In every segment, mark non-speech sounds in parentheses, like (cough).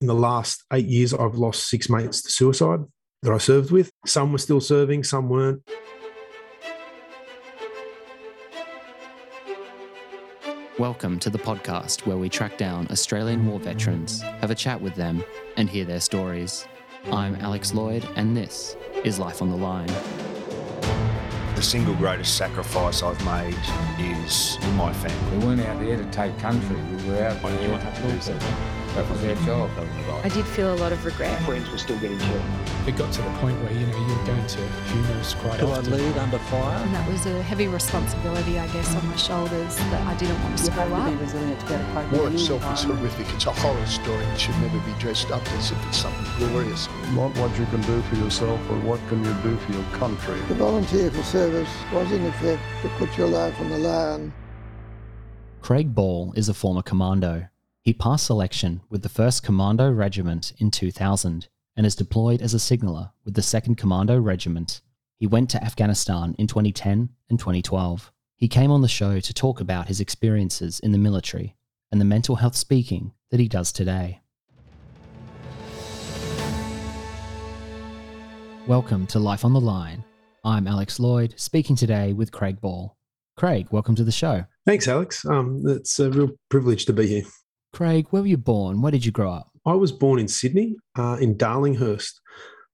In the last eight years, I've lost six mates to suicide that I served with. Some were still serving, some weren't. Welcome to the podcast where we track down Australian war veterans, have a chat with them, and hear their stories. I'm Alex Lloyd, and this is Life on the Line. The single greatest sacrifice I've made is my family. We weren't out there to take country. We were out there to do something. That was our job. I did feel a lot of regret. Friends were still getting killed. It got to the point where you know you were going to funerals quite Do often. I lead under fire? And that was a heavy responsibility, I guess, on my shoulders that I didn't want to You screw have to be up. resilient to be able to cope War itself is horrific. It's a horror story. It should never be dressed up as if it's something glorious. Not what you can do for yourself, but what can you do for your country. The volunteer for service was in effect to put your life on the line. Craig Ball is a former commando. He passed selection with the 1st Commando Regiment in 2000 and is deployed as a signaller with the 2nd Commando Regiment. He went to Afghanistan in 2010 and 2012. He came on the show to talk about his experiences in the military and the mental health speaking that he does today. Welcome to Life on the Line. I'm Alex Lloyd, speaking today with Craig Ball. Craig, welcome to the show. Thanks, Alex. Um, it's a real privilege to be here. Craig, where were you born? Where did you grow up? I was born in Sydney, uh, in Darlinghurst.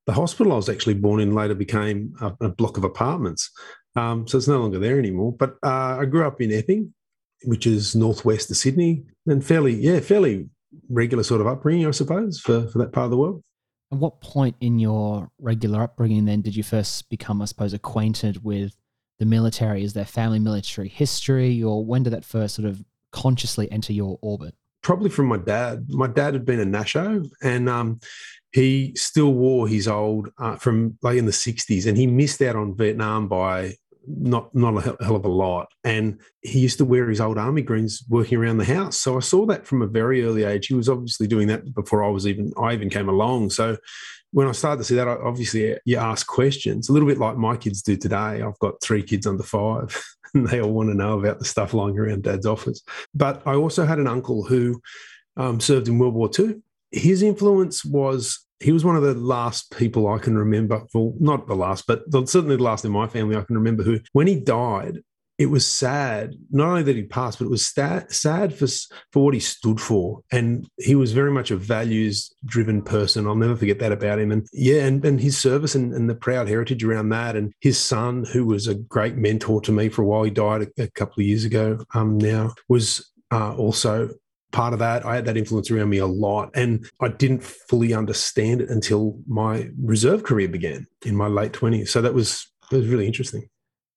The hospital I was actually born in later became a, a block of apartments. Um, so it's no longer there anymore. But uh, I grew up in Epping, which is northwest of Sydney, and fairly, yeah, fairly regular sort of upbringing, I suppose, for, for that part of the world. At what point in your regular upbringing then did you first become, I suppose, acquainted with the military? Is there family military history, or when did that first sort of consciously enter your orbit? Probably from my dad. My dad had been a Nasho, and um, he still wore his old uh, from like in the '60s, and he missed out on Vietnam by not not a hell- of a lot. And he used to wear his old army greens working around the house. So I saw that from a very early age. He was obviously doing that before I was even I even came along. So when I started to see that, I, obviously you ask questions, a little bit like my kids do today. I've got three kids under five, (laughs) and (laughs) they all want to know about the stuff lying around Dad's office. But I also had an uncle who um, served in World War II. His influence was he was one of the last people I can remember. Well, not the last, but certainly the last in my family I can remember who, when he died, it was sad. Not only that he passed, but it was sta- sad for for what he stood for, and he was very much a values driven person. I'll never forget that about him. And yeah, and, and his service and, and the proud heritage around that, and his son, who was a great mentor to me for a while, he died a, a couple of years ago. Um, now was uh, also part of that. I had that influence around me a lot. And I didn't fully understand it until my reserve career began in my late 20s. So that was, that was really interesting.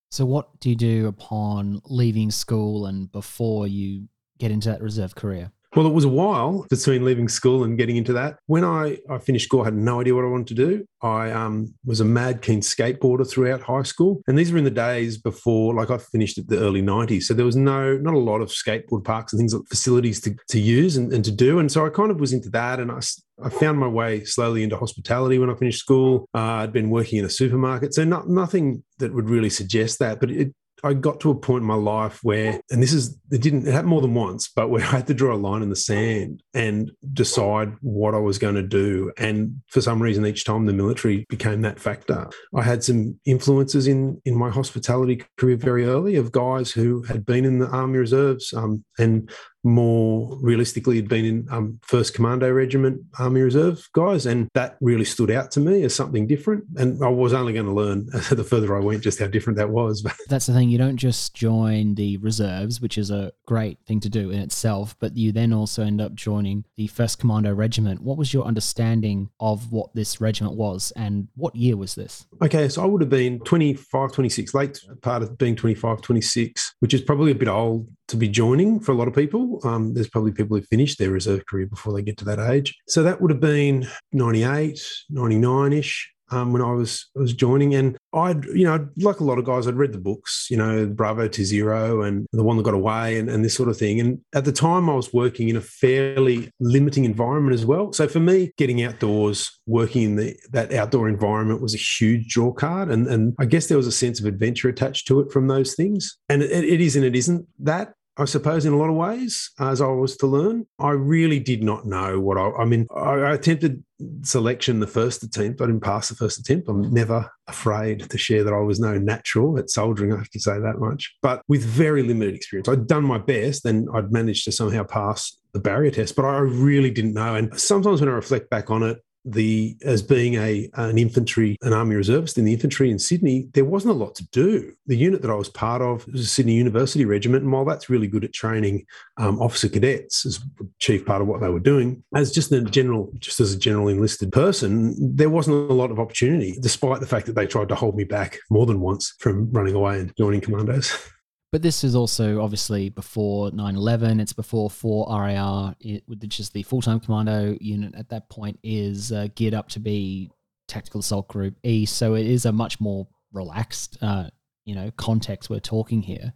So, what do you do upon leaving school and before you get into that reserve career? Well, it was a while between leaving school and getting into that. When I, I finished school, I had no idea what I wanted to do. I um, was a mad keen skateboarder throughout high school. And these were in the days before, like I finished at the early 90s. So there was no, not a lot of skateboard parks and things, like facilities to, to use and, and to do. And so I kind of was into that. And I, I found my way slowly into hospitality when I finished school. Uh, I'd been working in a supermarket. So not, nothing that would really suggest that. But it, I got to a point in my life where, and this is, it didn't, it more than once, but where I had to draw a line in the sand and decide what I was going to do. And for some reason, each time the military became that factor. I had some influences in, in my hospitality career very early of guys who had been in the Army Reserves um, and more realistically had been in um, First Commando Regiment Army Reserve guys, and that really stood out to me as something different. And I was only going to learn (laughs) the further I went just how different that was. But (laughs) that's the thing, you don't just join the reserves, which is a great thing to do in itself, but you then also end up joining the 1st Commando Regiment. What was your understanding of what this regiment was and what year was this? Okay, so I would have been 25, 26, late part of being 25, 26, which is probably a bit old to be joining for a lot of people. Um, there's probably people who finish their reserve career before they get to that age. So that would have been 98, 99 ish. Um, when I was was joining, and I'd you know like a lot of guys, I'd read the books, you know Bravo Two Zero and the one that got away, and, and this sort of thing. And at the time, I was working in a fairly limiting environment as well. So for me, getting outdoors, working in the that outdoor environment was a huge draw card, and and I guess there was a sense of adventure attached to it from those things. And it, it is and it isn't that. I suppose, in a lot of ways, as I was to learn. I really did not know what I, I mean, I, attempted selection the first attempt. I didn't pass the first attempt. I'm never afraid to share that I was no natural at soldiering, I have to say that much. But with very limited experience, I'd done my best and I'd managed to somehow pass the barrier test, but I really didn't know. And sometimes when I reflect back on it, the as being a an infantry an army reservist in the infantry in Sydney there wasn't a lot to do. The unit that I was part of was a Sydney University regiment and while that's really good at training um, officer cadets as chief part of what they were doing as just a general just as a general enlisted person there wasn't a lot of opportunity despite the fact that they tried to hold me back more than once from running away and joining commandos (laughs) But this is also obviously before 9 11. It's before 4 RAR, which is the full time commando unit at that point, is uh, geared up to be Tactical Assault Group E. So it is a much more relaxed, uh, you know, context we're talking here.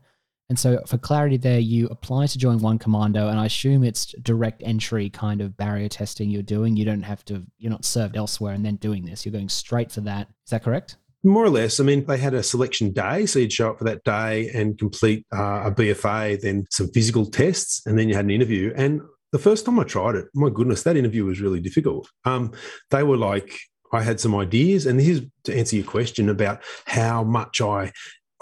And so, for clarity, there, you apply to join one commando, and I assume it's direct entry kind of barrier testing you're doing. You don't have to, you're not served elsewhere and then doing this. You're going straight for that. Is that correct? More or less. I mean, they had a selection day. So you'd show up for that day and complete uh, a BFA, then some physical tests, and then you had an interview. And the first time I tried it, my goodness, that interview was really difficult. Um, they were like, I had some ideas, and here's to answer your question about how much I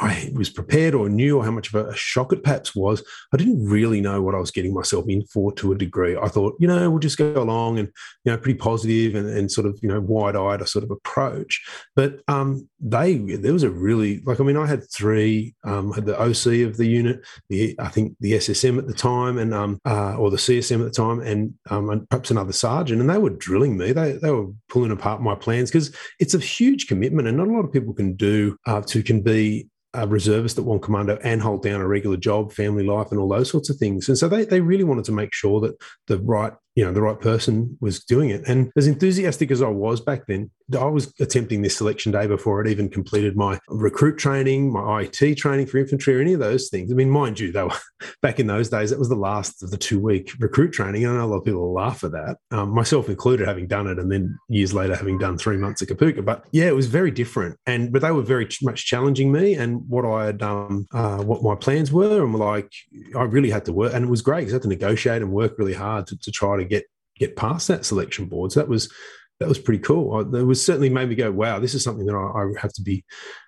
I was prepared or knew or how much of a shock it perhaps was. I didn't really know what I was getting myself in for to a degree. I thought, you know, we'll just go along and, you know, pretty positive and, and sort of, you know, wide eyed a sort of approach. But um, they, there was a really, like, I mean, I had three, um, had the OC of the unit, the, I think the SSM at the time and, um, uh, or the CSM at the time and, um, and perhaps another sergeant. And they were drilling me. They, they were pulling apart my plans because it's a huge commitment and not a lot of people can do uh, to can be Uh, a reservist at one commando and hold down a regular job, family life, and all those sorts of things. And so they, they really wanted to make sure that the right you know the right person was doing it. And as enthusiastic as i was back then i was attempting this selection day before i'd even completed my recruit training my it training for infantry or any of those things. I mean mind you though (laughs) back in those days that was the last of the two week recruit training. I know a lot of people laugh at that um, myself included having done it and then years later having done three months at Kapooka. but yeah it was very different. And but they were very much challenging me and what i had um, uh, what my plans were and like i really had to work. And it was great because i had to negotiate and work really hard to, to try to get get past that selection board. So that was that was pretty cool. I, it was certainly made me go, wow, this is something that I, I, have to be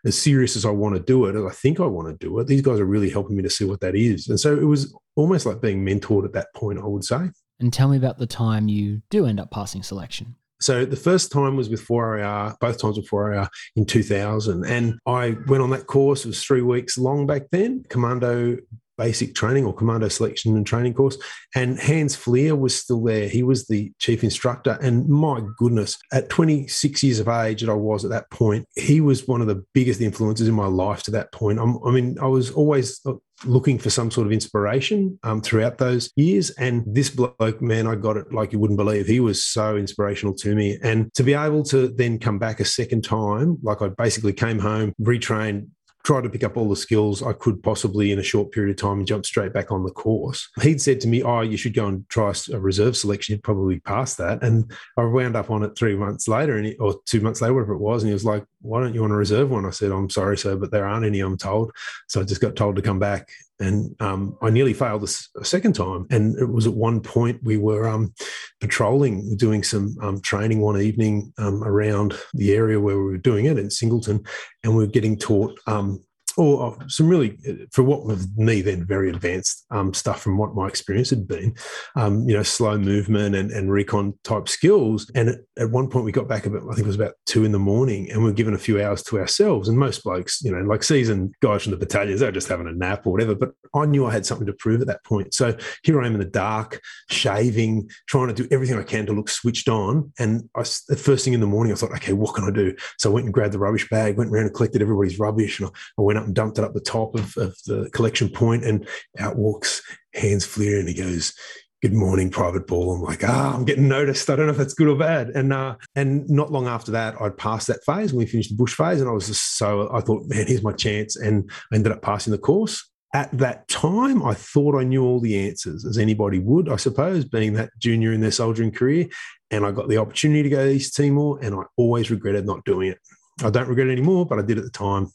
as serious as I want to do it, as I think I want to do it. These guys are really helping me to see what that is. And so it was almost like being mentored at that point, I would say. And tell me about the time you do end up passing selection. So the first time was with 4RAR, both times with 4RAR in 2000. And I went on that course. It was three weeks long back then. Commando basic training or commando selection and training course. And Hans Fleer was still there. He was the chief instructor. And my goodness, at 26 years of age that I was at that point, he was one of the biggest influences in my life to that point. I'm, i mean, I was always looking for some sort of inspiration um, throughout those years. And this bloke, man, I got it like you wouldn't believe. He was so inspirational to me. And to be able to then come back a second time, like I basically came home, retrained, try to pick up all the skills I could possibly in a short period of time and jump straight back on the course. He'd said to me, Oh, you should go and try a reserve selection. You'd probably pass that. And I wound up on it three months later, and he, or two months later, whatever it was. And he was like, Why don't you want to reserve one? I said, I'm sorry, sir, but there aren't any, I'm told. So I just got told to come back. And um, I nearly failed a second time. And it was at one point we were um, patrolling, doing some um, training one evening um, around the area where we were doing it in Singleton, and we were getting taught um, or some really, for what was me then, very advanced um, stuff from what my experience had been, um, you know, slow movement and, and recon type skills. And at, at, one point, we got back about, I think it was about two in the morning, and we were given a few hours to ourselves. And most blokes, you know, like seasoned guys from the battalions, they're just having a nap or whatever. But I knew I had something to prove at that point. So here I am in the dark, shaving, trying to do everything I can to look switched on. And I, the first thing in the morning, I thought, okay, what can I do? So I went and grabbed the rubbish bag, went around and collected everybody's rubbish, and I went up up and dumped it up the top of, of the collection point, and out walks Hans Fleer, and he goes, good morning, Private Ball. I'm like, ah, I'm getting noticed. I don't know if that's good or bad. And uh, and not long after that, I'd passed that phase we finished the bush phase, and I was just so I thought, man, here's my chance, and I ended up passing the course. At that time, I thought I knew all the answers, as anybody would, I suppose, being that junior in their soldiering career. And I got the opportunity to go to East Timor, and I always regretted not doing it I don't regret it anymore, but I did at the time.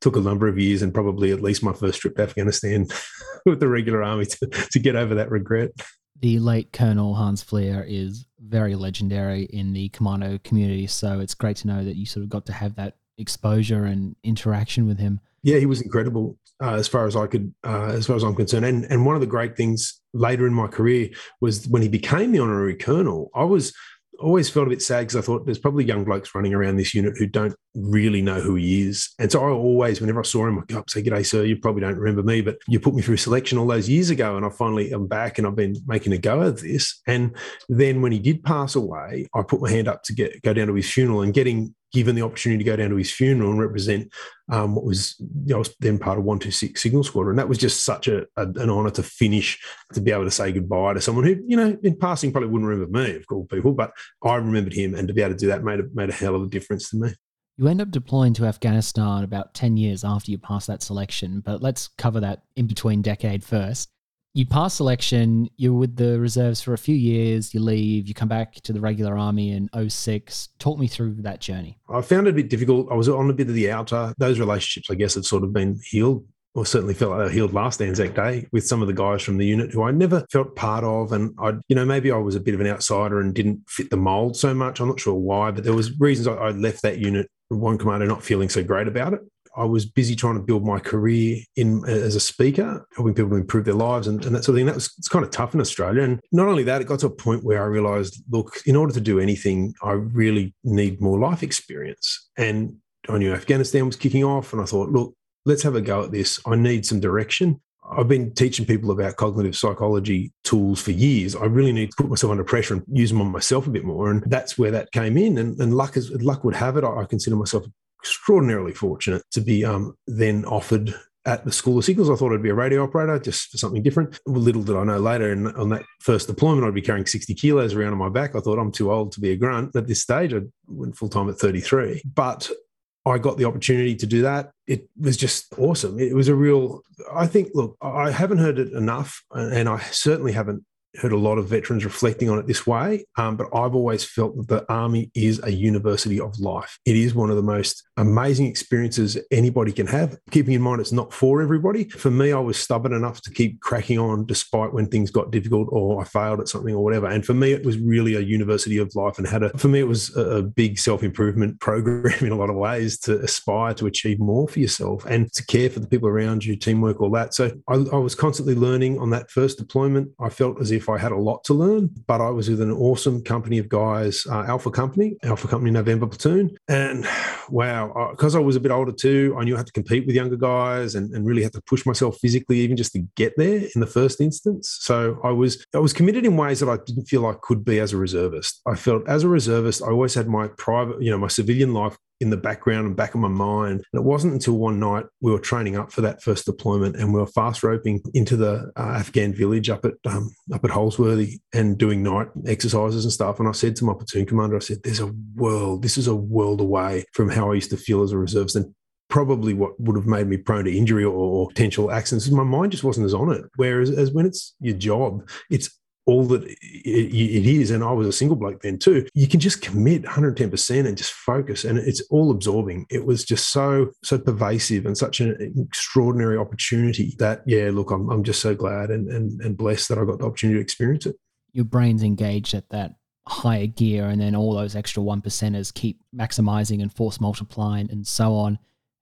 Took a number of years and probably at least my first trip to Afghanistan (laughs) with the regular army to, to get over that regret. The late Colonel Hans Fleer is very legendary in the commando community, so it's great to know that you sort of got to have that exposure and interaction with him. Yeah, he was incredible uh, as far as I could, uh, as far as I'm concerned. And and one of the great things later in my career was when he became the honorary colonel. I was always felt a bit sad because I thought there's probably young blokes running around this unit who don't really know who he is. And so I always, whenever I saw him, I go up, say, G'day, sir. You probably don't remember me, but you put me through selection all those years ago. And I finally am back and I've been making a go of this. And then when he did pass away, I put my hand up to get go down to his funeral and getting given the opportunity to go down to his funeral and represent um, what was you know, then part of 126 Signal Squadron. And that was just such a, a, an honour to finish, to be able to say goodbye to someone who, you know, in passing probably wouldn't remember me, of all people, but I remembered him and to be able to do that made a, made a hell of a difference to me. You end up deploying to Afghanistan about 10 years after you pass that selection, but let's cover that in between decade first you pass selection, you're with the reserves for a few years, you leave, you come back to the regular army in 06. Talk me through that journey. I found it a bit difficult. I was on a bit of the outer. Those relationships, I guess, have sort of been healed or certainly felt like they healed last Anzac Day with some of the guys from the unit who I never felt part of. And I, you know, maybe I was a bit of an outsider and didn't fit the mold so much. I'm not sure why, but there was reasons I, I left that unit, one commando not feeling so great about it. I was busy trying to build my career in as a speaker, helping people to improve their lives and, and that sort of thing. That was it's kind of tough in Australia. And not only that, it got to a point where I realized, look, in order to do anything, I really need more life experience. And I knew Afghanistan was kicking off, and I thought, look, let's have a go at this. I need some direction. I've been teaching people about cognitive psychology tools for years. I really need to put myself under pressure and use them on myself a bit more. And that's where that came in. And, and luck, is, luck would have it. I, I consider myself extraordinarily fortunate to be um, then offered at the School of Signals. I thought I'd be a radio operator just for something different. Little did I know later, and on that first deployment, I'd be carrying 60 kilos around on my back. I thought I'm too old to be a grunt. At this stage, I went full time at 33. But I got the opportunity to do that. It was just awesome. It was a real, I think, look, I haven't heard it enough, and I certainly haven't heard a lot of veterans reflecting on it this way, um, but I've always felt that the Army is a university of life. It is one of the most amazing experiences anybody can have, keeping in mind it's not for everybody. For me, I was stubborn enough to keep cracking on despite when things got difficult or I failed at something or whatever. And for me, it was really a university of life and had a, for me, it was a big self improvement (laughs) program in a lot of ways to aspire to achieve more for yourself and to care for the people around you, teamwork, all that. So I, I was constantly learning on that first deployment. I felt as if if I had a lot to learn, but I was with an awesome company of guys, uh, Alpha Company, Alpha Company November Platoon. And wow, because I, I was a bit older too, I knew I had to compete with younger guys and, and really had to push myself physically, even just to get there in the first instance. So I was I was committed in ways that I didn't feel I could be as a reservist. I felt as a reservist, I always had my private, you know, my civilian life in the background and back of my mind. And it wasn't until one night we were training up for that first deployment and we were fast roping into the uh, Afghan village up at um, up at Holsworthy and doing night exercises and stuff. And I said to my platoon commander, I said, "There's a world. This is a world away from how I used to feel as a reservist." And probably what would have made me prone to injury or, or potential accidents. My mind just wasn't as on it. Whereas as when it's your job, it's all that it is, and I was a single bloke then too, you can just commit 110% and just focus, and it's all absorbing. It was just so, so pervasive and such an extraordinary opportunity that, yeah, look, I'm, I'm just so glad and, and, and blessed that I got the opportunity to experience it. Your brain's engaged at that higher gear, and then all those extra one percenters keep maximizing and force multiplying and so on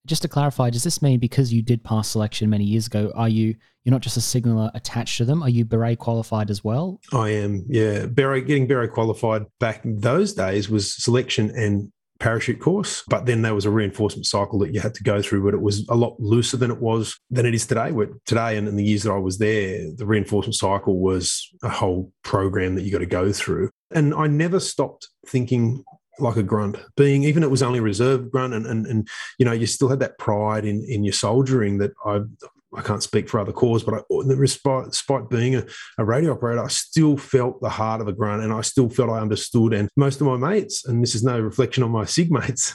just to clarify, does this mean because you did pass selection many years ago, are you you're not just a signaller attached to them? Are you beret qualified as well? I am, yeah. Beret getting beret qualified back in those days was selection and parachute course, but then there was a reinforcement cycle that you had to go through, but it was a lot looser than it was than it is today. Where today and in the years that I was there, the reinforcement cycle was a whole program that you got to go through. And I never stopped thinking like a grunt being even it was only reserve grunt and, and and you know you still had that pride in in your soldiering that i I can't speak for other corps, but I, despite, despite being a, a, radio operator, I still felt the heart of a grunt and I still felt I understood. And most of my mates, and this is no reflection on my (laughs) SIG mates,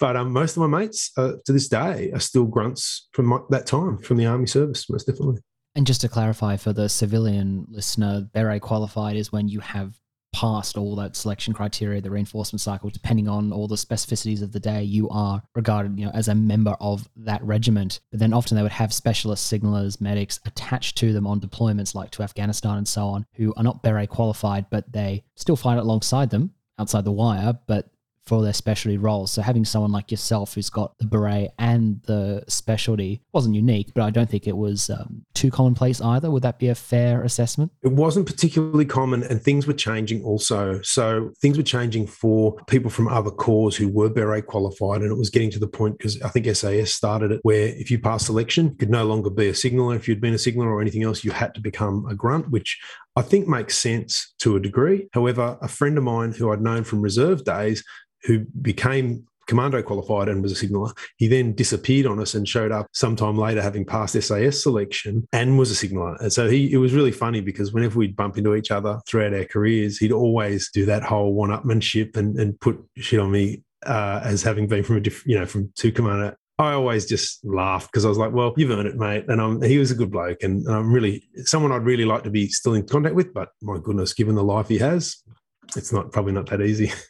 but um, most of my mates uh, to this day are still grunts from my, that time, from the Army service, most definitely. And just to clarify for the civilian listener, beret qualified is when you have passed all that selection criteria, the reinforcement cycle, depending on all the specificities of the day, you are regarded, you know, as a member of that regiment. But then often they would have specialist signalers, medics attached to them on deployments like to Afghanistan and so on, who are not beret qualified, but they still fight alongside them outside the wire, but for their specialty roles. So having someone like yourself who's got the beret and the specialty wasn't unique, but I don't think it was um, too commonplace either. Would that be a fair assessment? It wasn't particularly common, and things were changing also. So things were changing for people from other corps who were beret qualified, and it was getting to the point because I think SAS started it where if you passed selection, you could no longer be a signaller. If you'd been a signaller or anything else, you had to become a grunt, which I think makes sense to a degree. However, a friend of mine who I'd known from reserve days who became commando qualified and was a signaller. He then disappeared on us and showed up sometime later, having passed SAS selection and was a signaller. And so he, it was really funny because whenever we'd bump into each other throughout our careers, he'd always do that whole one-upmanship and, and put shit on me uh, as having been from a different, you know, from two commando. I always just laughed because I was like, "Well, you've earned it, mate." And he was a good bloke, and, and I'm really someone I'd really like to be still in contact with. But my goodness, given the life he has, it's not probably not that easy. (laughs)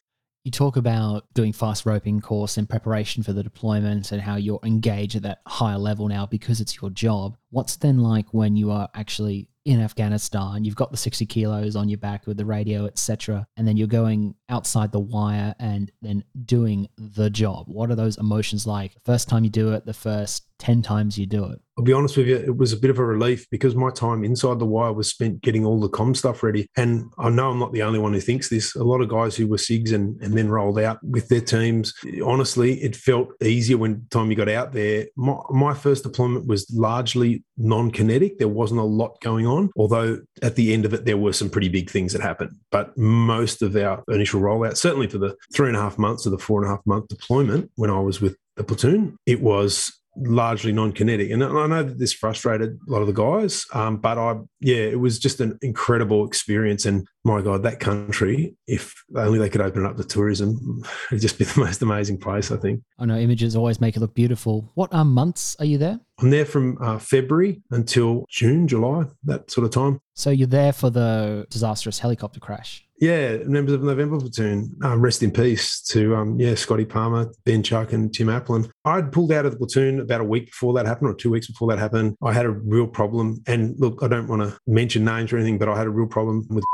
You talk about doing fast roping course in preparation for the deployment and how you're engaged at that higher level now because it's your job. What's then like when you are actually in Afghanistan, you've got the 60 kilos on your back with the radio, etc., and then you're going outside the wire and then doing the job. What are those emotions like? First time you do it, the first 10 times you do it? I'll be honest with you, it was a bit of a relief because my time inside the wire was spent getting all the com stuff ready. And I know I'm not the only one who thinks this. A lot of guys who were SIGs and, and then rolled out with their teams, honestly, it felt easier when time you got out there. My, my first deployment was largely non kinetic. There wasn't a lot going on, although at the end of it, there were some pretty big things that happened. But most of our initial rollout, certainly for the three and a half months of the four and a half month deployment when I was with the platoon, it was largely non-kinetic. And I know that this frustrated a lot of the guys, um, but I, yeah, it was just an incredible experience. And my God, that country, if only they could open it up to tourism, it'd just be the (laughs) most amazing place, I think. I know images always make it look beautiful. What um, months are you there? I'm there from uh, February until June, July, that sort of time. So you're there for the disastrous helicopter crash? Yeah, members of November Platoon. Um, rest in peace to um, yeah Scotty Palmer, Ben Chuck, and Tim Aplin. I'd pulled out of the platoon about a week before that happened, or two weeks before that happened. I had a real problem, and look, I don't want to mention names or anything, but I had a real problem with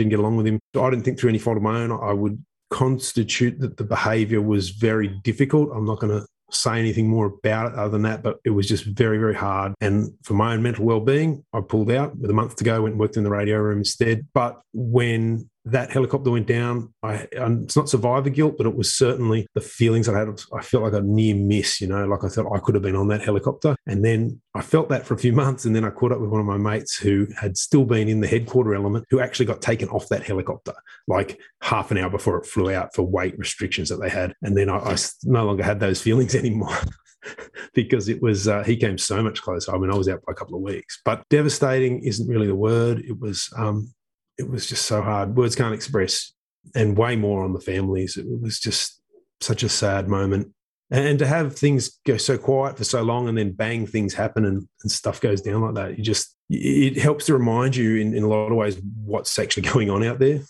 didn't get along with him. I didn't think through any fault of my own. I would constitute that the behaviour was very difficult. I'm not going to say anything more about it other than that, but it was just very, very hard. And for my own mental well-being, I pulled out with a month to go, went and worked in the radio room instead. But when that helicopter went down. I, it's not survivor guilt, but it was certainly the feelings I had. I felt like a near miss, you know, like I thought I could have been on that helicopter. And then I felt that for a few (laughs) months. And then I caught up with one of my mates who had still been in the headquarter element, who actually got taken off that helicopter like half an hour before it flew out for weight restrictions that they had. And then I, I no longer had those (laughs) feelings anymore. (laughs) because it was uh, he came so much closer. I mean, I was out by a couple of weeks, but devastating isn't really the word. It was um, it was just so hard. Words can't express, and way more on the families. It was just such a sad moment. And to have things go so quiet for so long and then bang, things happen and, and stuff goes down like that, you just, it helps to remind you in, in a lot of ways what's actually (laughs) going on out there.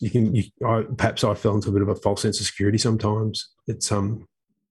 You can, you, I, perhaps I fell into a bit of a false sense of security sometimes. It's, um,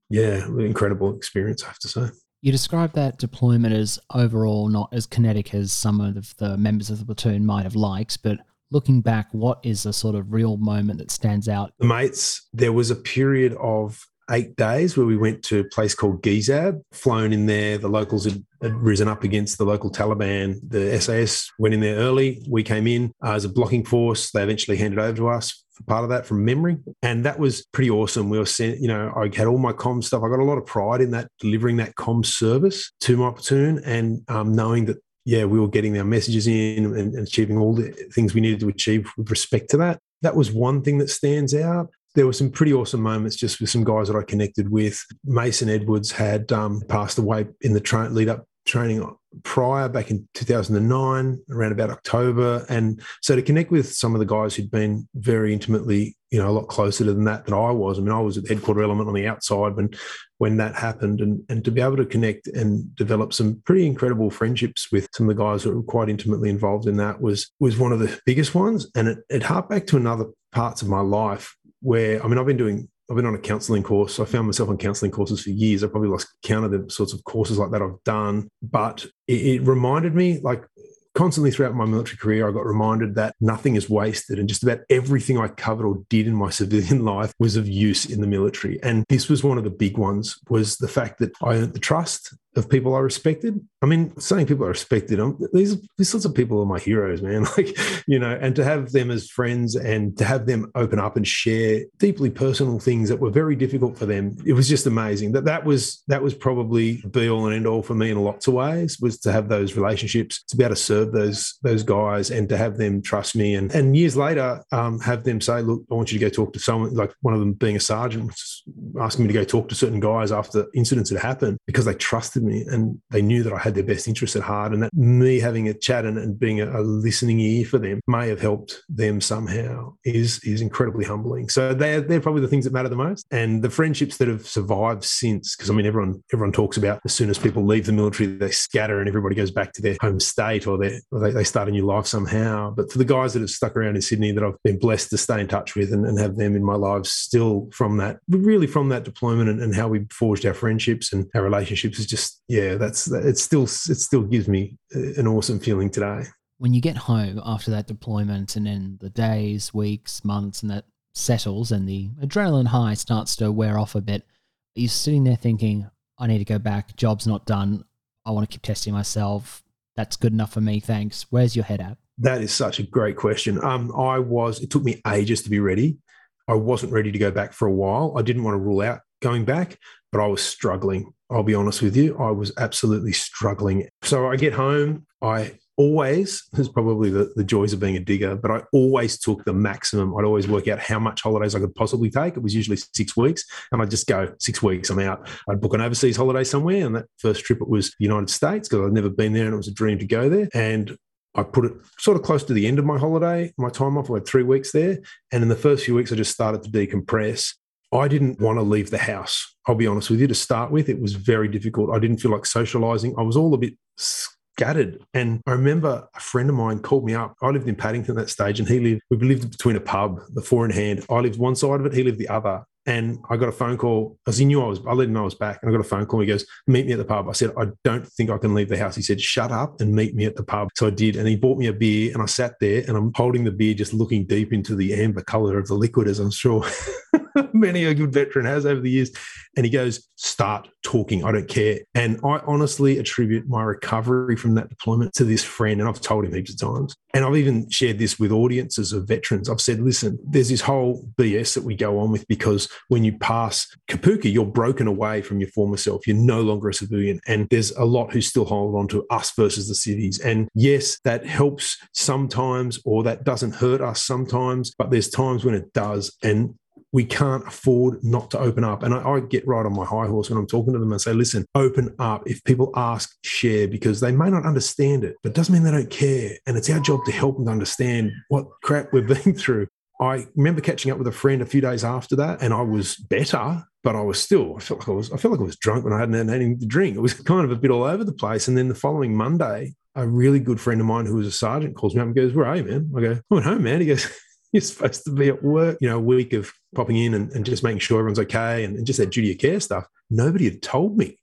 yeah, incredible experience, I have to say. You described that deployment as overall not as kinetic as some of the members of the platoon might have liked, but looking back, what is a sort of real moment that stands out? Mates, there was a period of eight days where we went to a place called Gizab, flown in there. The locals had, had, risen up against the local Taliban. The SAS went in there early. We came in uh, as a blocking force. They eventually handed over to us for part of that from memory. And that was pretty awesome. We were sent, you know, I had all my com stuff. I got a lot of pride in that, delivering that com service to my platoon and um, knowing that yeah, we were getting our messages in and, and achieving all the things we needed to achieve with respect to that. That was one thing that stands out there were some pretty awesome moments just with some guys that I connected with. Mason Edwards had um, passed away in the tra- lead up training prior back in 2009 around about october and so to connect with some of the guys who'd been very intimately you know, a lot closer to than that than I was. I mean, I was at headquarter element on the outside when when that happened, and and to be able to connect and develop some pretty incredible friendships with some of the guys that were quite intimately involved in that was was one of the biggest ones. And it, it harked back to another parts of my life where I mean, I've been doing I've been on a counselling course. I found myself on counselling courses for years. I probably lost count of the sorts of courses like that I've done. But it, it reminded me, like constantly throughout my military career, I got reminded that nothing is wasted and just about everything I covered or did in my (laughs) civilian life was of use in the military. And this was one of the big ones was the fact that I earned the trust of people I respected. I mean, saying people I respected, I'm, these these sorts of people are my heroes, man. (laughs) Like, you know, and to have them as friends and to have them open up and share deeply personal things that were very difficult for them, it was just amazing. That that was that was probably be all and end all for me in lots of ways. Was to have those relationships, to be able to serve those those guys, and to have them trust me. And and years later, um, have them say, "Look, I want you to go talk to someone." Like one of them being a sergeant, asking me to go talk to certain guys after incidents had happened because they trusted me and they knew that I had their best interests at heart. And that me having a chat and, and being a, a, listening ear for them may have helped them somehow is is incredibly humbling. So they're they're probably the things that matter the most. And the friendships that have survived since, because I mean everyone everyone talks about as soon as people leave the military, they scatter and everybody goes back to their home state or, or they, they start a new life somehow. But for the guys that have stuck around in Sydney that I've been blessed to stay in touch with and, and have them in my lives still from that, really from that deployment and, and how we forged our friendships and our relationships is just yeah, that's it. Still, it still gives me an awesome feeling today. When you get home after that deployment, and then the days, weeks, months, and that settles, and the adrenaline high starts to wear off a bit, are you sitting there thinking, "I need to go back. Job's not done. I want to keep testing myself. That's good enough for me. Thanks." Where's your head at? That is such a great question. Um, I was. It took me ages to be ready. I wasn't ready to go back for a while. I didn't want to rule out going back, but I was struggling. I'll be honest with you, I was absolutely struggling. So I get home, I always, (laughs) this is probably the, the joys of being a digger, but I always took the maximum. I'd always work out how much holidays I could possibly take. It was usually six weeks. And I'd just go, six weeks, I'm out. I'd book an overseas holiday somewhere. And that first trip, it was the United States because I'd never been there and it was a dream to go there. And I put it sort of close to the end of my holiday, my time off. I had three weeks there. And in the first few weeks, I just started to decompress. I didn't want to leave the house. I'll be honest with you. To start with, it was very difficult. I didn't feel like socializing. I was all a bit scattered. And I remember a friend of mine called me up. I lived in Paddington at that stage, and he lived, we lived between a pub, the four in hand. I lived one side of it, he lived the other. And I got a phone call as he knew I was, I let him know I was back. And I got a phone call. He goes, Meet me at the pub. I said, I don't think I can leave the house. He said, Shut up and meet me at the pub. So I did. And he bought me a beer. And I sat there and I'm holding the beer, just looking deep into the amber color of the liquid, as I'm sure (laughs) many a good veteran has over the years. And he goes, Start talking. I don't care. And I honestly attribute my recovery from that deployment to this friend. And I've told him heaps of times. And I've even shared this with audiences of veterans. I've said, Listen, there's this whole BS that we go on with because when you pass Kapooka, you're broken away from your former self. You're no longer a civilian. And there's a lot who still hold on to us versus the cities. And yes, that helps sometimes, or that doesn't hurt us sometimes, but there's times when it does. And we can't afford not to open up. And I, I, get right on my high horse when I'm talking to them and say, listen, open up. If people ask, share, because they may not understand it, but it doesn't mean they don't care. And it's our job to help them understand what crap we're being (laughs) through. I remember catching up with a friend a few days after that, and I was better, but I was still, I felt like I was, I felt like I was drunk when I hadn't had anything to drink. It was kind of a bit all over the place. And then the following Monday, a really good friend of mine who was a sergeant calls me up and goes, Where are you, man? I go, I'm at home, man. He goes, (laughs) You're supposed to be at work, you know, a week of popping in and, and just making sure everyone's okay and, and just that duty of care stuff. Nobody had told me.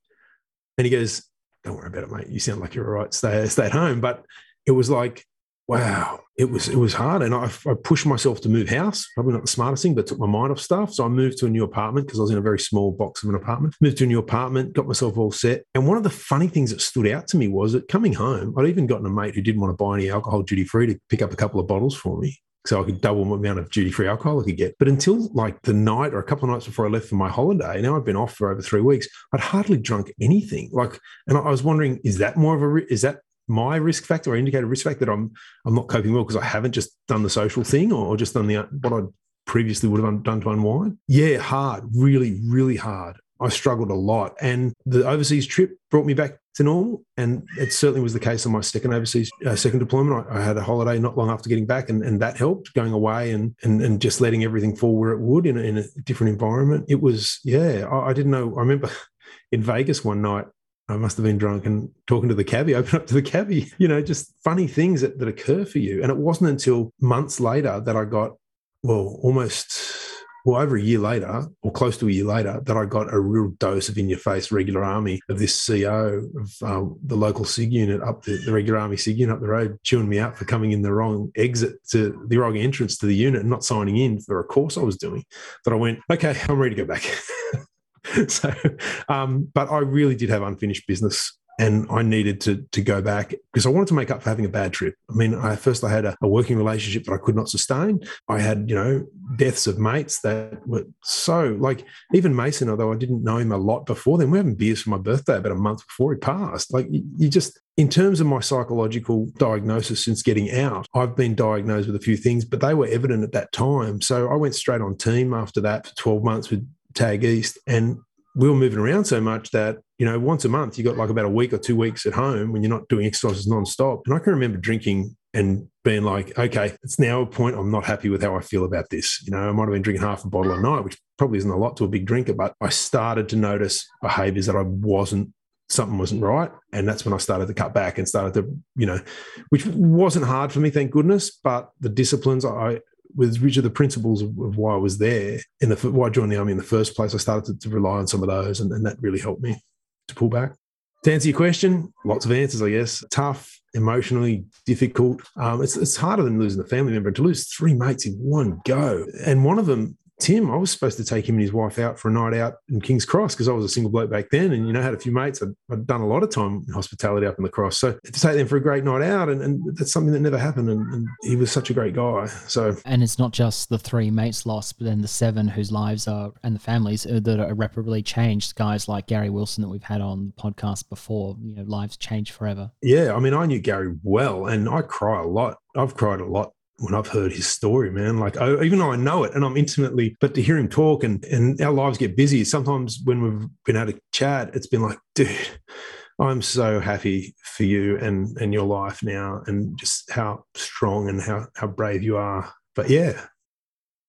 And he goes, Don't worry about it, mate. You sound like you're all right. Stay, stay at home. But it was like, wow, it was it was hard, and I, I, pushed myself to move house. Probably not the smartest thing, but took my mind off stuff. So I moved to a new apartment because I was in a very small box of an apartment. Moved to a new apartment, got myself all set. And one of the funny things that stood out to me was that coming home, I'd even gotten a mate who didn't want to buy any alcohol duty free to pick up a couple of bottles for me. So I could double the amount of duty free alcohol I could get. But until like the night or a couple of nights before I left for my holiday, now I've been off for over three weeks. I'd hardly drunk anything. Like, and I was wondering, is that more of a is that my risk factor or indicated risk factor that I'm I'm not coping well because I haven't just done the social thing or, just done the what I previously would have done to unwind. Yeah, hard, really, really hard. I struggled a lot. And the overseas trip brought me back to normal. And it certainly was the case on my second overseas, uh, second deployment. I, I, had a holiday not long after getting back, and, and that helped going away and, and, and just letting everything fall where it would in a, in a different environment. It was, yeah, I, I didn't know. I remember (laughs) in Vegas one night, I must have been drunk and talking to the cabbie, (laughs) open up to the cabbie, you know, just funny things that, that occur for you. And it wasn't until months later that I got, well, almost well, over a year later, or close to a year later, that I got a real dose of in your face regular army of this CO of uh, the local SIG unit up the, the, regular army SIG unit up the road, chewing me out for coming in the wrong exit to the wrong entrance to the unit and not signing in for a course I was doing. That I went, okay, I'm ready to go back. (laughs) (laughs) so, um, but I really did have unfinished business and I needed to to go back because I wanted to make up for having a bad trip. I mean, I first I had a, a, working relationship that I could not sustain. I had you know deaths of mates that were so like even Mason, although I didn't know him a lot before then, we are having beers for my birthday about a month before he passed. Like you, you just in terms of my psychological diagnosis since getting out, I've been diagnosed with a few things, but they were evident at that time. So I went straight on team after that for 12 months with Tag East. And we were moving around so much that you know once a month you got like about a week or two weeks at home when you're not doing exercises nonstop. And i can remember drinking and being like okay it's now a point i'm not happy with how i feel about this. You know i might have been drinking half a bottle a night which probably isn't a lot to a big drinker but i started to notice behaviors that i wasn't something wasn't right. And that's when i started to cut back and started to you know which wasn't hard for me thank goodness but the disciplines i with which of the principles of, of, why I was there in the why I joined the army in the first place, I started to, to rely on some of those, and, and, that really helped me to pull back. To answer your question, lots of answers, I guess. Tough, emotionally difficult. Um, it's, it's harder than losing a family member. And to lose three mates in one go, and one of them Tim, I was supposed to take him and his wife out for a night out in King's Cross because I was a single bloke back then, and you know had a few mates. I'd, I'd, done a lot of time in hospitality up in the Cross, so to take them for a great night out, and, and that's something that never happened. And, and, he was such a great guy. So, and it's not just the three mates lost, but then the seven whose lives are and the families that are irreparably changed. Guys like Gary Wilson that we've had on the podcast before, you know, lives change forever. Yeah, I mean, I knew Gary well, and I cry a lot. I've cried a lot when I've heard his story, man. Like I, even though I know it and I'm intimately, but to hear him talk and and our lives get busy. Sometimes when we've been out of chat, it's been like, dude, I'm so happy for you and and your life now, and just how strong and how how brave you are. But yeah,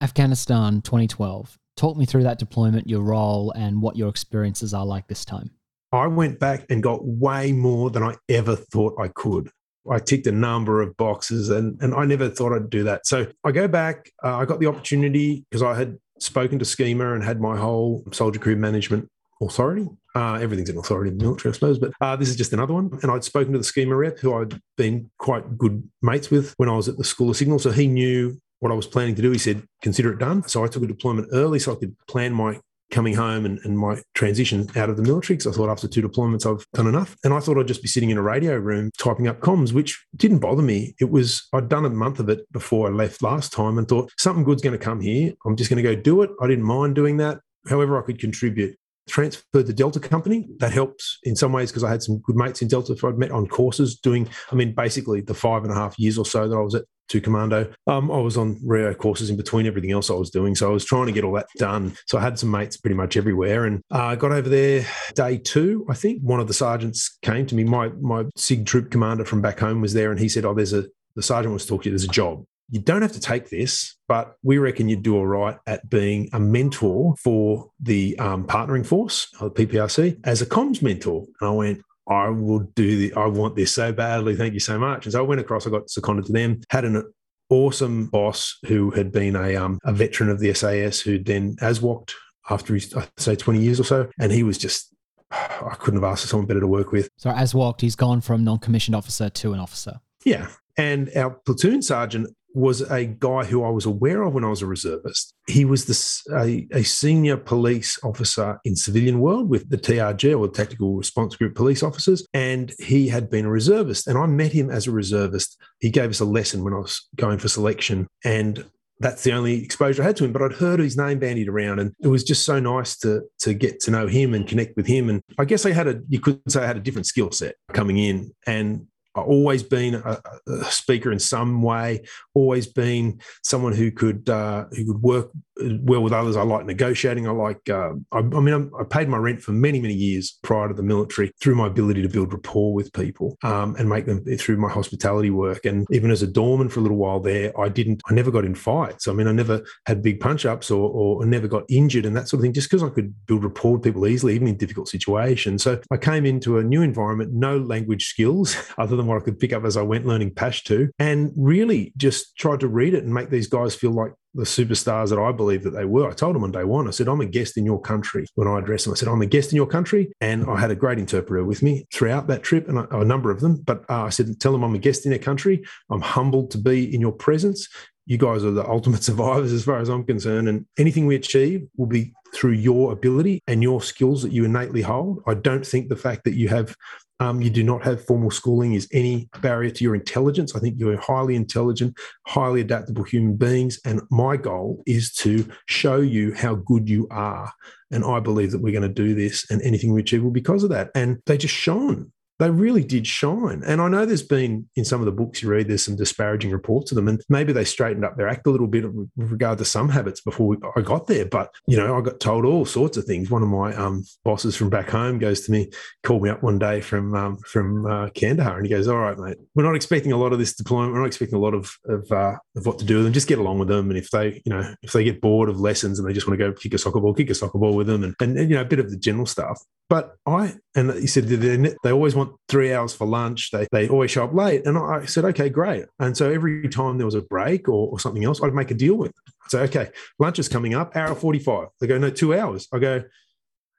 Afghanistan 2012. Talk me through that deployment, your role, and what your experiences are like this time. I went back and got way more than I ever thought I could. I ticked a number of boxes and, and I never thought I'd do that. So I go back, uh, I got the opportunity because I had spoken to SCMA and had my whole soldier crew management authority. Uh, everything's an authority in the military, I suppose, but uh, this is just another one. And I'd spoken to the SCMA rep who I'd been quite good mates with when I was at the School of Signal. So he knew what I was planning to do. He said, consider it done. So I took a deployment early so I could plan my coming home and, and my transition out of the military because I thought after two deployments I've done enough. And I thought I'd just be sitting in a radio room typing up comms, which didn't bother me. It was I'd done a month of it before I left last time and thought something good's going to come here. I'm just going to go do it. I didn't mind doing that. However, I could contribute. Transferred to Delta Company. That helps in some ways because I had some good mates in Delta who I'd met on courses doing, I mean, basically the five and a half years or so that I was at two commando. Um, I was on RIO courses in between everything else I was doing. So I was trying to get all that done. So I had some mates pretty much everywhere and I uh, got over there day two, I think. One of the sergeants came to me. My my SIG troop commander from back home was there and he said, Oh, there's a the sergeant wants to talk to you, there's a job. You don't have to take this, but we reckon you'd do all right at being a mentor for the um, partnering force, the PPRC, as a comms mentor. And I went, I will do the, I want this so badly. Thank you so much. And so I went across, I got seconded to them, had an awesome boss who had been a, um, a veteran of the SAS who then as walked after his, I'd say 20 years or so. And he was just, I couldn't have asked for someone better to work with. So as walked, he's gone from non-commissioned officer to an officer. Yeah. And our platoon sergeant was a guy who I was aware of when I was a reservist. He was the, a, a, senior police officer in civilian world with the TRG or Tactical Response Group police officers, and he had been a reservist. And I met him as a reservist. He gave us a lesson when I was going for selection, and that's the only exposure I had to him. But I'd heard his name bandied around, and it was just so nice to to get to know him and connect with him. And I guess I had a you could say I had a different skill set coming in, and always been a, a, speaker in some way, always been someone who could uh, who could work well with others. I like negotiating. I like, uh, I, I, mean, I'm, i paid my rent for many, many years prior to the military through my ability to build rapport with people um, and make them through my hospitality work. And even as a doorman for a little while there, I didn't, I never got in fights. I mean, I never had big punch ups or, or never got injured and that sort of thing, just because I could build rapport with people easily, even in difficult situations. So I came into a new environment, no language skills (laughs) other than what I could pick up as I went learning Pashto, and really just tried to read it and make these guys feel like the superstars that I believe that they were. I told them on day one, I said, I'm a guest in your country. When I addressed them, I said, I'm a guest in your country. And I had a great interpreter with me throughout that trip, and a number of them. But uh, I said, tell them I'm a guest in their country. I'm humbled to be in your presence. You guys are the ultimate (laughs) survivors as far as I'm concerned. And anything we achieve will be through your ability and your skills that you innately hold. I don't think the fact that you have um, you do not have formal schooling is any barrier to your intelligence. I think you're highly intelligent, highly adaptable human beings. And my goal is to show you how good you are. And I believe that we're going to do this and anything we achieve will because of that. And they just shone they really did shine. And I know there's been in some of the books you read, there's some disparaging reports of them, and maybe they straightened up their act a little bit with regard to some habits before I got there. But you know, I got told all sorts of things. One of my um, bosses from back home goes to me, called me up one day from um, from uh, Kandahar, and he goes, "All right, mate, we're not expecting a lot of this deployment. We're not expecting a lot of of, uh, of what to do with them. Just get along with them. And if they, you know, if they get bored of lessons and they just want to go kick a soccer ball, kick a soccer ball with them, and, and, and you know, a bit of the general stuff. But I, and he said they, always want three hours for lunch. They, they always show up late. And I said, okay, great. And so every time there was a break or, or something else, I'd make a deal with them. So, okay, lunch is coming up, hour 45. They go, no, two hours. I go,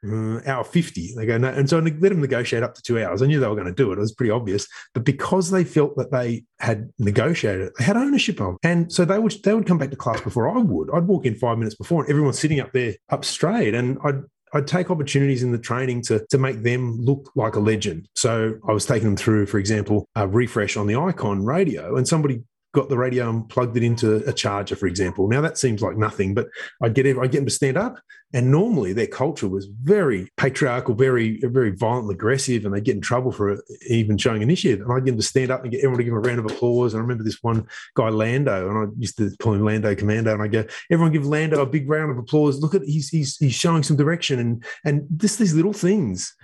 uh, hour 50. They go, no. And so I let them negotiate up to two hours. I knew they were going to do it. It was pretty obvious. But because they felt that they had negotiated they had ownership of. And so they would they would come back to class before I would. I'd walk in five minutes before and everyone's sitting up there up straight. And I'd I'd take opportunities in the training to, to make them look like a legend. So I was taking them through, for example, a refresh on the Icom radio, and somebody got the radio and plugged it into a charger, for example. Now that seems like nothing, but I'd get I get them to stand up, and normally their culture was very patriarchal, very very violent, aggressive, and they get in trouble for even showing initiative. And I'd get them to stand up and get everyone to give them a round of applause. And I remember this one guy, Lando, and I used to call him Lando Commando, and I go, everyone give Lando a big round of applause. Look at he's he's, he's showing some direction, and and just these little things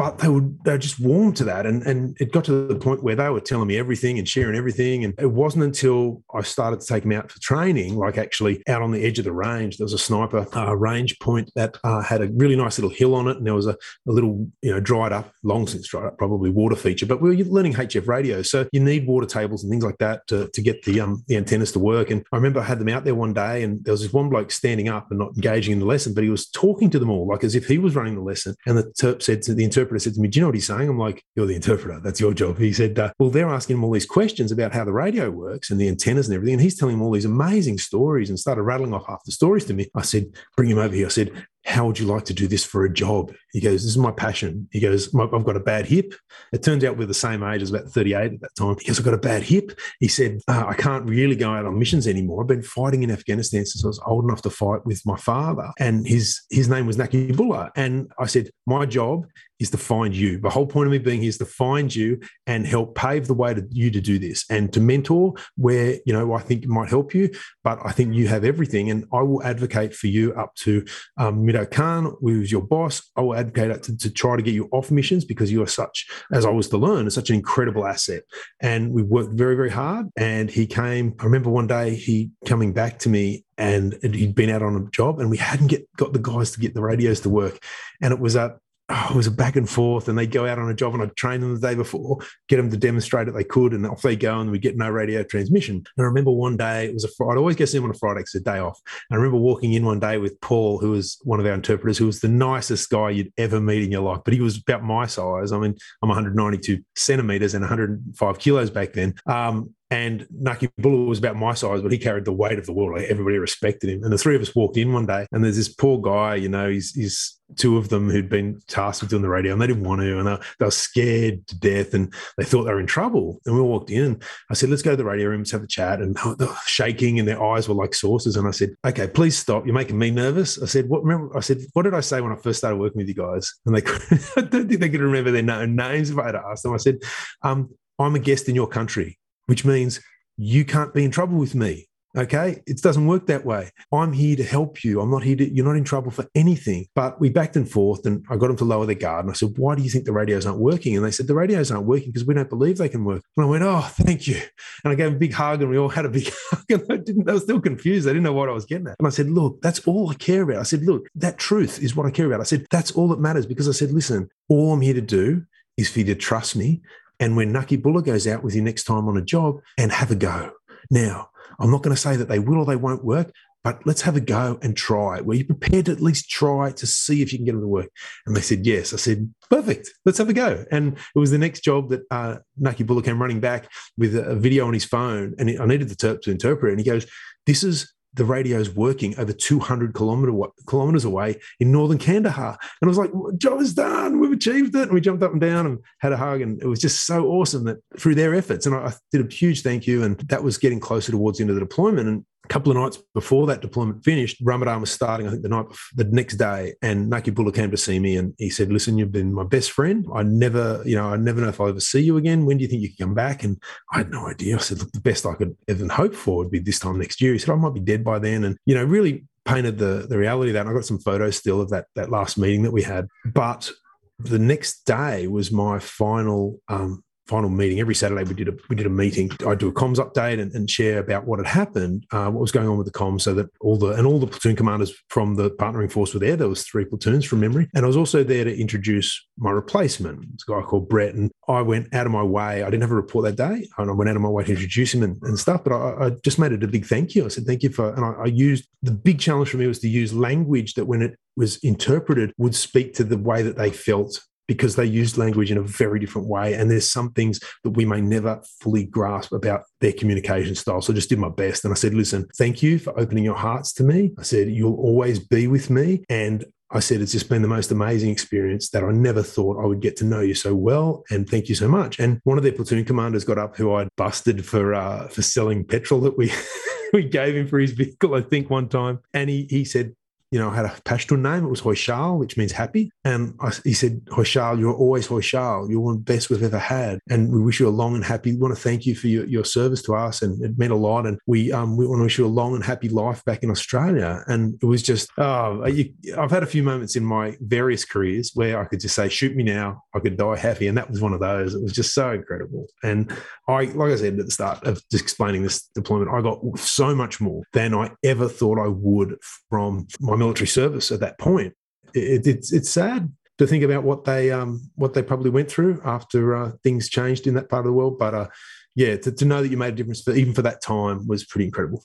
but they would they were just warm to that. And and it got to the point where they were telling me everything and sharing everything. And it wasn't until i started to take them out for training like actually out on the edge of the range there was a sniper uh, range point that uh, had a really nice little hill on it. And there was a, a, little you know dried up long since dried up probably water feature but we were learning hf radio. So you need water tables and things like that to, to get the um the antennas to work. And i remember i had them out there one day and there was this one bloke standing up and not engaging in the lesson but he was talking to them all like as if he was running the lesson. And the terp said to the interpreter interpreter said to me, Do you know what he's saying? I'm like, You're the interpreter. That's your job. He said, uh, Well, they're asking him all these questions about how the radio works and the antennas and everything. And he's telling him all these amazing stories and started rattling off half the stories to me. I said, Bring him over here. I said, how would you like to do this for a job? He goes, This is my passion. He goes, I've got a bad hip. It turns out we're the same age, as about 38 at that time. He goes, I've got a bad hip. He said, uh, I can't really go out on missions anymore. I've been fighting in Afghanistan since I was old enough to fight with my father. And his, his name was Nakibullah. And I said, My job is to find you. The whole point of me being here is to find you and help pave the way to you to do this and to mentor where, you know, I think it might help you, but I think you have everything. And I will advocate for you up to um, Mido Khan, who's your boss, I will advocate to, to try to get you off missions because you are such, as I was to learn, is such an incredible asset. And we worked very, very hard. And he came, I remember one day he coming back to me and he'd been out on a job and we hadn't get, got the guys to get the radios to work. And it was at oh, it was a back and forth, and they go out on a job, and I'd train them the day before, get them to demonstrate that they could, and off they go, and we get no radio transmission. And I remember one day it was a Friday. I'd always get them on a Friday because a day off. And I remember walking in one day with Paul, who was one of our interpreters, who was the nicest guy you'd ever meet in your life, but he was about my size. I mean, I'm 192 centimeters and 105 kilos back then. Um, and Nakibullah was about my size, but he carried the weight of the world. Like everybody respected him. And the three of us walked in one day, and there's this poor guy, you know, he's, he's two of them who'd been tasked with doing the radio, and they didn't want to, and they, they were scared to death, and they thought they were in trouble. And we walked in, and I said, "Let's go to the radio room, let's have a chat." And they were shaking, and their eyes were like saucers. And I said, "Okay, please stop. You're making me nervous." I said, "What?" Remember, I said, "What did I say when I first started working with you guys?" And they, (laughs) I don't think they could remember their names if I had asked them. I said, um, "I'm a guest in your country." Which means you can't be in trouble with me. Okay. It doesn't work that way. I'm here to help you. I'm not here to, you're not in trouble for anything. But we backed and forth and I got them to lower their guard. And I said, Why do you think the radios aren't working? And they said, The radios aren't working because we don't believe they can work. And I went, Oh, thank you. And I gave a big hug and we all had a big (laughs) hug. And I didn't, they were still confused. They didn't know what I was getting at. And I said, Look, that's all I care about. I said, Look, that truth is what I care about. I said, That's all that matters because I said, Listen, all I'm here to do is for you to trust me. And when Nakibullah goes out with you next time on a job and have a go. Now, I'm not going to say that they will or they won't work, but let's have a go and try. Were you prepared to at least try to see if you can get them to work? And they said, yes. I said, perfect. Let's have a go. And it was the next job that uh, Nakibullah came running back with a video on his phone. And I needed the Terp to interpret. And he goes, this is the radio's working over 200 kilometer, kilometers away in northern Kandahar. And I was like, job is done. We've achieved it. And we jumped up and down and had a hug. And it was just so awesome that through their efforts. And I, did a huge thank you. And that was getting closer towards the end of the deployment. And couple of nights before that deployment finished, Ramadan was starting, I think the night, the next day, and Nakibullah came to see me and he said, listen, you've been my best friend. I never, you know, I never know if I'll ever see you again. When do you think you can come back? And I had no idea. I said, look, the best I could even hope for would be this time next year. He said, I might be dead by then. And, you know, really painted the, the reality of that. And I got some photos still of that, that last meeting that we had. But the next day was my final um, final meeting every Saturday we did a we did a meeting. I do a comms update and, and share about what had happened, uh, what was going on with the comms, so that all the and all the platoon commanders from the partnering force were there. There was three platoons from memory, and I was also there to introduce my replacement. It's a guy called Brett, and I went out of my way. I didn't have a report that day, and I went out of my way to introduce him and, and stuff. But I, I, just made it a big thank you. I said thank you for, and I, I used the big challenge for me was to use language that when it was interpreted would speak to the way that they felt because they used language in a very different way. And there's some things that we may never fully grasp about their communication style. So I just did my best. And I said, listen, thank you for opening your hearts to me. I said, you'll always be with me. And I said, it's just been the most amazing experience that I never thought I would get to know you so well. And thank you so much. And one of their platoon commanders got up who I'd busted for uh, for selling petrol that we (laughs) we gave him for his vehicle, I think, one time. And he he said, you know, I had a Pashtun name. It was Hoishal, which means happy. And I, he said, Hoishal, you're always Hoishal. You're one of the best we've ever had. And we wish you a long and happy, we want to thank you for your, your service to us. And it meant a lot. And we, um, we want to wish you a long and happy life back in Australia. And it was just, oh, you, I've had a few moments in my various careers where I could just say, shoot me now. I could die happy. And that was one of those. It was just so incredible. And I, like I said at the start of just explaining this deployment, I got so much more than I ever thought I would from my military service at that point. It, it's it's sad to think about what they um, what they probably went through after uh, things changed in that part of the world. But uh, yeah, to, to know that you made a difference for, even for that time was pretty incredible.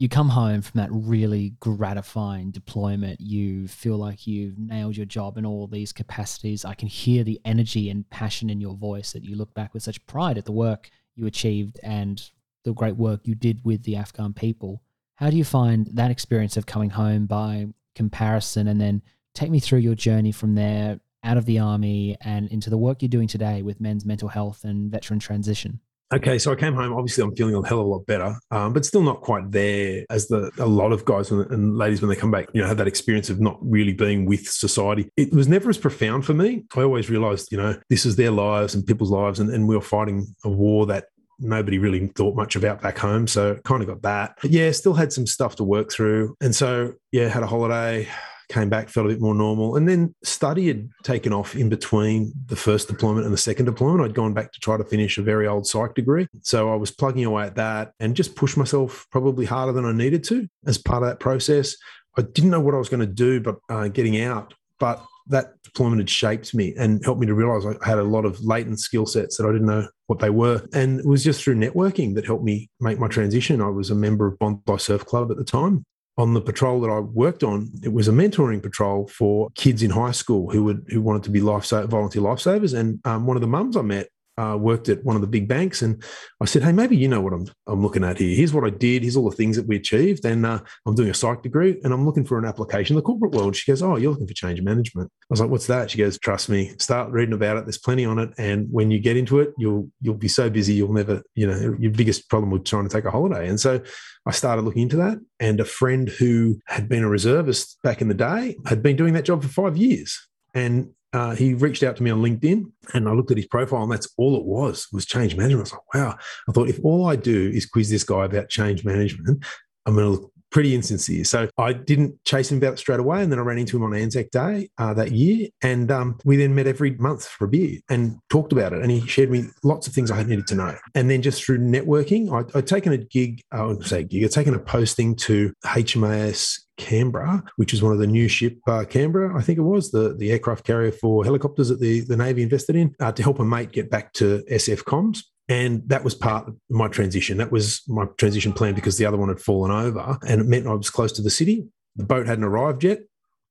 You come home from that really gratifying deployment. You feel like you've nailed your job in all these capacities. I can hear the energy and passion in your voice that you look back with such pride at the work you achieved and the great work you did with the Afghan people. How do you find that experience of coming home by comparison and then take me through your journey from there out of the army and into the work you're doing today with men's mental health and veteran transition. Okay, so I came home. Obviously, I'm feeling a hell of a lot better, um, but still not quite there as the a lot of guys and ladies when they come back, you know, have that experience of not really being with society. It was never as profound for me. I always realised, you know, this is their lives and people's lives, and, and we were fighting a war that nobody really thought much about back home. So kind of got that. But yeah, still had some stuff to work through. And so, yeah, had a holiday, came back, felt a bit more normal. And then study had taken off in between the first deployment and the second deployment. I'd gone back to try to finish a very old psych degree. So I was plugging away at that and just pushed myself probably harder than I needed to as part of that process. I didn't know what I was going to do, but uh, getting out, but that deployment had shaped me and helped me to realize I had a lot of latent skill sets that I didn't know what they were. And it was just through networking that helped me make my transition. I was a member of Bondi Surf Club at the time. On the patrol that I worked on, it was a mentoring patrol for kids in high school who would who wanted to be life volunteer lifesavers. And um, one of the mums I met uh, worked at one of the big banks, and I said, "Hey, maybe you know what I'm I'm looking at here. Here's what I did. Here's all the things that we achieved, and uh, I'm doing a psych degree, and I'm looking for an application in the corporate world." She goes, "Oh, you're looking for change management." I was like, "What's that?" She goes, "Trust me, start reading about it. There's plenty on it, and when you get into it, you'll you'll be so busy you'll never, you know, your biggest problem with trying to take a holiday." And so I started looking into that, and a friend who had been a reservist back in the day had been doing that job for five years. And uh, he reached out to me on LinkedIn and I looked at his profile and that's all it was, was change management. I was like, wow. I thought if all I do is quiz this guy about change management, I'm going to look pretty insincere. So I didn't chase him about straight away. And then I ran into him on Anzac Day uh, that year. And um, we then met every month for a beer and talked about it. And he shared me lots of things I needed to know. And then just through networking, I, I'd taken a gig, I would say gig, I'd taken a posting to HMAS Canberra, which is one of the new ship uh, Canberra, I think it was the, the aircraft carrier for helicopters that the, the Navy invested in uh, to help a mate get back to SF comms. And that was part of my transition. That was my transition plan because the other one had fallen over and it meant I was close to the city. The boat hadn't arrived yet.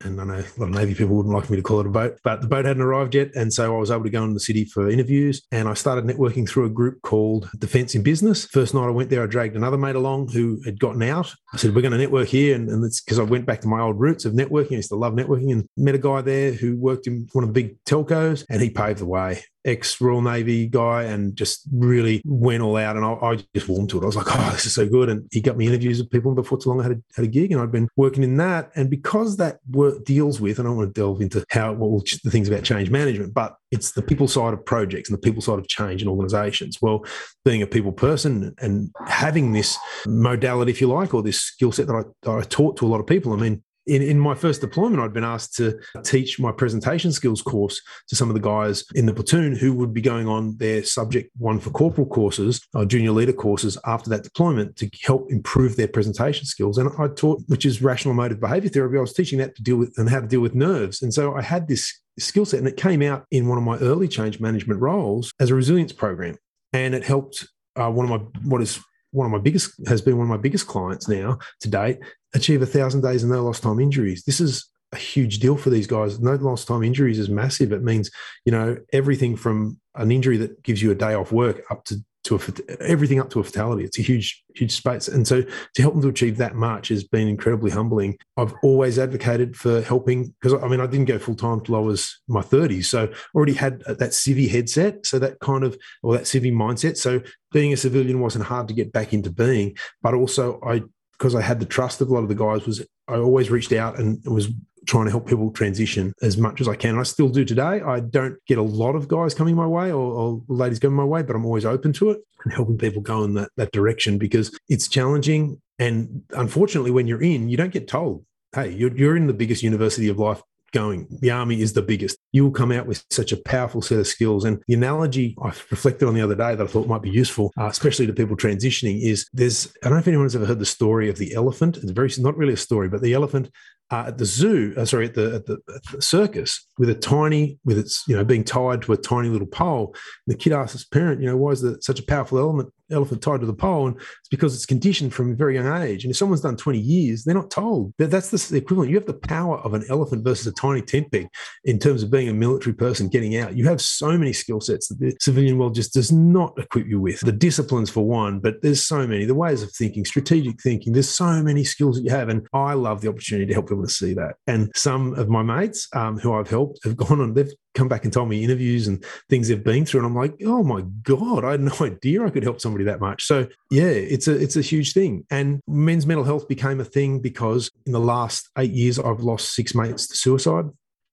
And I know a lot of Navy people wouldn't like me to call it a boat, but the boat hadn't arrived yet. And so I was able to go into the city for interviews. And I started networking through a group called Defence in Business. First night I went there, I dragged another mate along who had gotten out. I said, We're going to network here. And, and it's because I went back to my old roots of networking. I used to love networking and met a guy there who worked in one of the big telcos and he paved the way ex Royal Navy guy and just really went all out. And I, I, just warmed to it. I was like, oh, this is so good. And he got me interviews with people before too long. I had a, had a gig and I'd been working in that. And because that work deals with, and I don't want to delve into how well, the things about change management, but it's the people side of projects and the people side of change in organizations. Well, being a people person and having this modality, if you like, or this skill set that I, that I taught to a lot of people, I mean, in, in my first deployment, I'd been asked to teach my presentation skills course to some of the guys in the platoon who would be going on their subject one for corporal courses or junior leader courses after that deployment to help improve their presentation skills. And I taught, which is rational emotive behavior therapy, I was teaching that to deal with and how to deal with nerves. And so I had this skill set and it came out in one of my early change management roles as a resilience program. And it helped uh, one of my, what is one of my biggest has been one of my biggest clients now to date achieve a thousand days and no lost time injuries. This is a huge deal for these guys. No lost time injuries is massive. It means you know everything from an injury that gives you a day off work up to to a, everything up to a fatality. It's a huge, huge space. And so to help them to achieve that much has been incredibly humbling. I've always advocated for helping because I mean, I didn't go full time till I was my 30s. So already had uh, that civvy headset. So that kind of, or that civvy mindset. So being a civilian wasn't hard to get back into being, but also I, because I had the trust of a lot of the guys was I always reached out and was trying to help people transition as much as I can. I still do today. I don't get a lot of guys coming my way or, or, ladies going my way, but I'm always open to it and helping people go in that, that direction because it's challenging. And unfortunately, when you're in, you don't get told, hey, you're, you're in the biggest university of life going. The army is the biggest. You will come out with such a powerful set of skills. And the analogy I reflected on the other day that I thought might be useful, uh, especially to people transitioning, is there's, I don't know if anyone's ever heard the story of the elephant. It's very, not really a story, but the elephant uh, at the zoo, uh, sorry, at the, at the, at the circus with a tiny, with its, you know, being tied to a tiny little pole. The kid asks his parent, you know, why is there such a powerful element elephant tied to the pole, and it's because it's conditioned from a very young age. And if someone's done 20 years, they're not told that that's the equivalent. You have the power of an elephant versus a tiny tent peg in terms of being a military person getting out. You have so many skill sets that the civilian world just does not equip you with. The disciplines for one, but there's so many. The ways of thinking, strategic thinking. There's so many skills that you have, and I love the opportunity to help people to see that. And some of my mates um, who I've helped have (laughs) gone on. They've come back and told me interviews and things they've been through and i'm like oh my god i had no (laughs) idea i could help somebody that much so yeah it's a it's a huge thing and men's mental health became a thing because in the last eight years i've lost six mates to suicide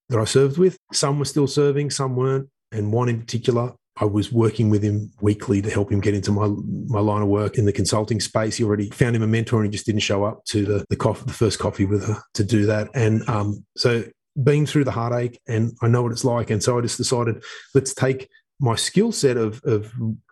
that i served with some were still serving some weren't and one in particular I was working with him weekly to help him get into my my line of work in the consulting space. He already found him a mentor, and he just didn't show up to the the, coffee, the first coffee with her to do that. And um, so been through the heartache and I know what it's like. And so I just decided, let's take my skill set of, of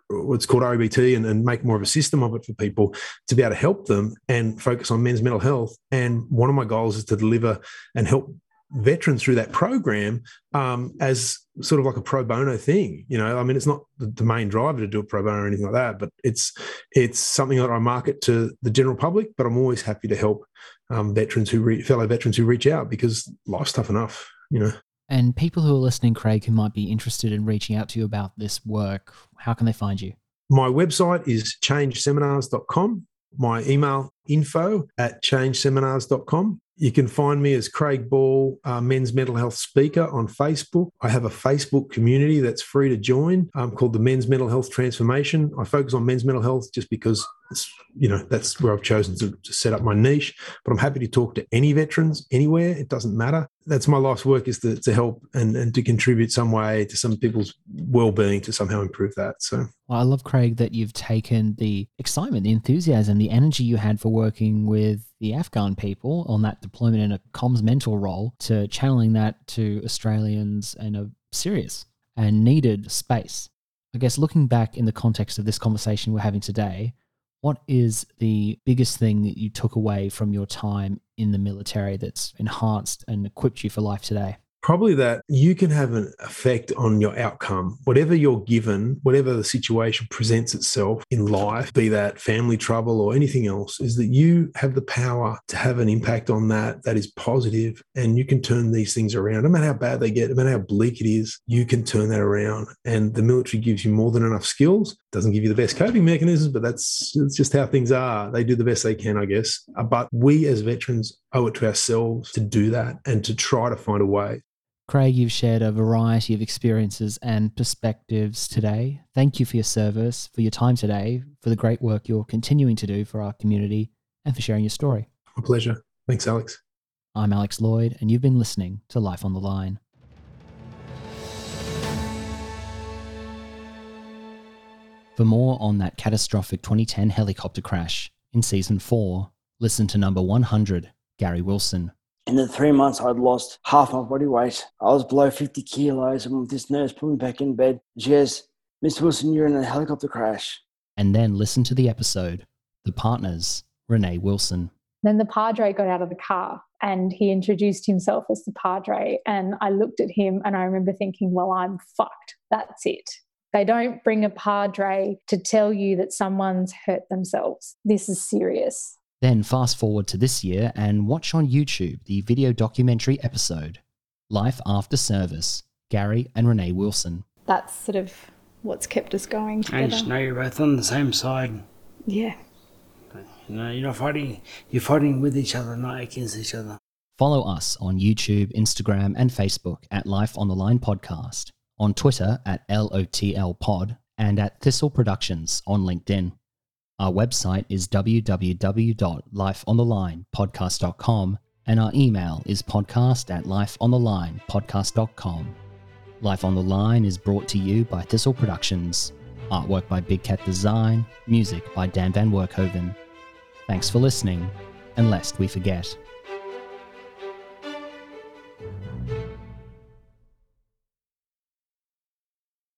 what's called REBT and, and, make more of a system of it for people to be able to help them and focus on men's mental health. And one of my goals is to deliver and help veterans through that program um, as sort of like a pro bono thing. You know, I mean, it's not the main driver to do a pro bono or anything like that, but it's it's something that I market to the general public. But I'm always happy to help um, veterans who re- fellow veterans who reach out because life's tough enough. You know. And people who are listening, Craig, who might be interested in reaching out to you about this work, how can they find you? My website is changeseminars.com. My email info at changeseminars.com You can find me as Craig Ball, uh, men's mental health speaker on Facebook. I have a Facebook community that's free to join um, called the Men's Mental Health Transformation. I focus on men's mental health just because you know that's where I've chosen to, to set up my niche. But I'm happy to talk to any veterans anywhere. It doesn't matter. That's my life's work is to, to help and, and to contribute some way to some people's well-being to somehow improve that. So Well, I love, Craig, that you've taken the excitement, the enthusiasm, the energy you had for working with the Afghan people on that deployment in a comms mentor role to channeling that to Australians in a serious and needed space. I guess looking back in the context of this conversation we're having today, what is the biggest thing that you took away from your time in the military that's enhanced and equipped you for life today? Probably that you can have an effect on your outcome. Whatever you're given, whatever the situation presents itself in life, be that family trouble or anything else, is that you have the power to have an impact on that that is positive and you can turn these things around. No matter how bad they get, no matter how bleak it is, you can turn that around. And the military gives you more than enough skills. Doesn't give you the best coping mechanisms, but that's, that's just how things are. They do the best they can, I guess. Uh, But we as veterans owe it to ourselves to do that and to try to find a way. Craig, you've shared a variety of experiences and perspectives today. Thank you for your service, for your time today, for the great work you're continuing to do for our community, and for sharing your story. My pleasure. Thanks, Alex. I'm Alex Lloyd, and you've been listening to Life on the Line. For more on that catastrophic 2010 helicopter crash in season 4, listen to number 100, Gary Wilson. In the three months, I'd lost half my body weight. I was below 50 kilos, and this nurse put me back in bed. She goes, Miss Wilson, you're in a helicopter crash. And then listen to the episode, The Partners, Renee Wilson. Then the padre got out of the car and he introduced himself as the padre. And I looked at him and I remember thinking, well, I'm fucked. That's it. They don't bring a padre to tell you that someone's hurt themselves. This is serious. Then fast forward to this year and watch on YouTube the video documentary episode, Life After Service, Gary and Renee Wilson. That's sort of what's kept us going I just together. know you're both on the same side. Yeah. You know, you're not fighting. You're fighting with each other, not against each other. Follow us on YouTube, Instagram, and Facebook at Life on the Line Podcast, on Twitter at LOTL Pod, and at Thistle Productions on LinkedIn. Our website is www.lifeonthelinepodcast.com, and our email is podcast at lifeonthelinepodcast.com. Life on the Line is brought to you by Thistle Productions. Artwork by Big Cat Design, music by Dan Van Werkhoven. Thanks for listening, and lest we forget.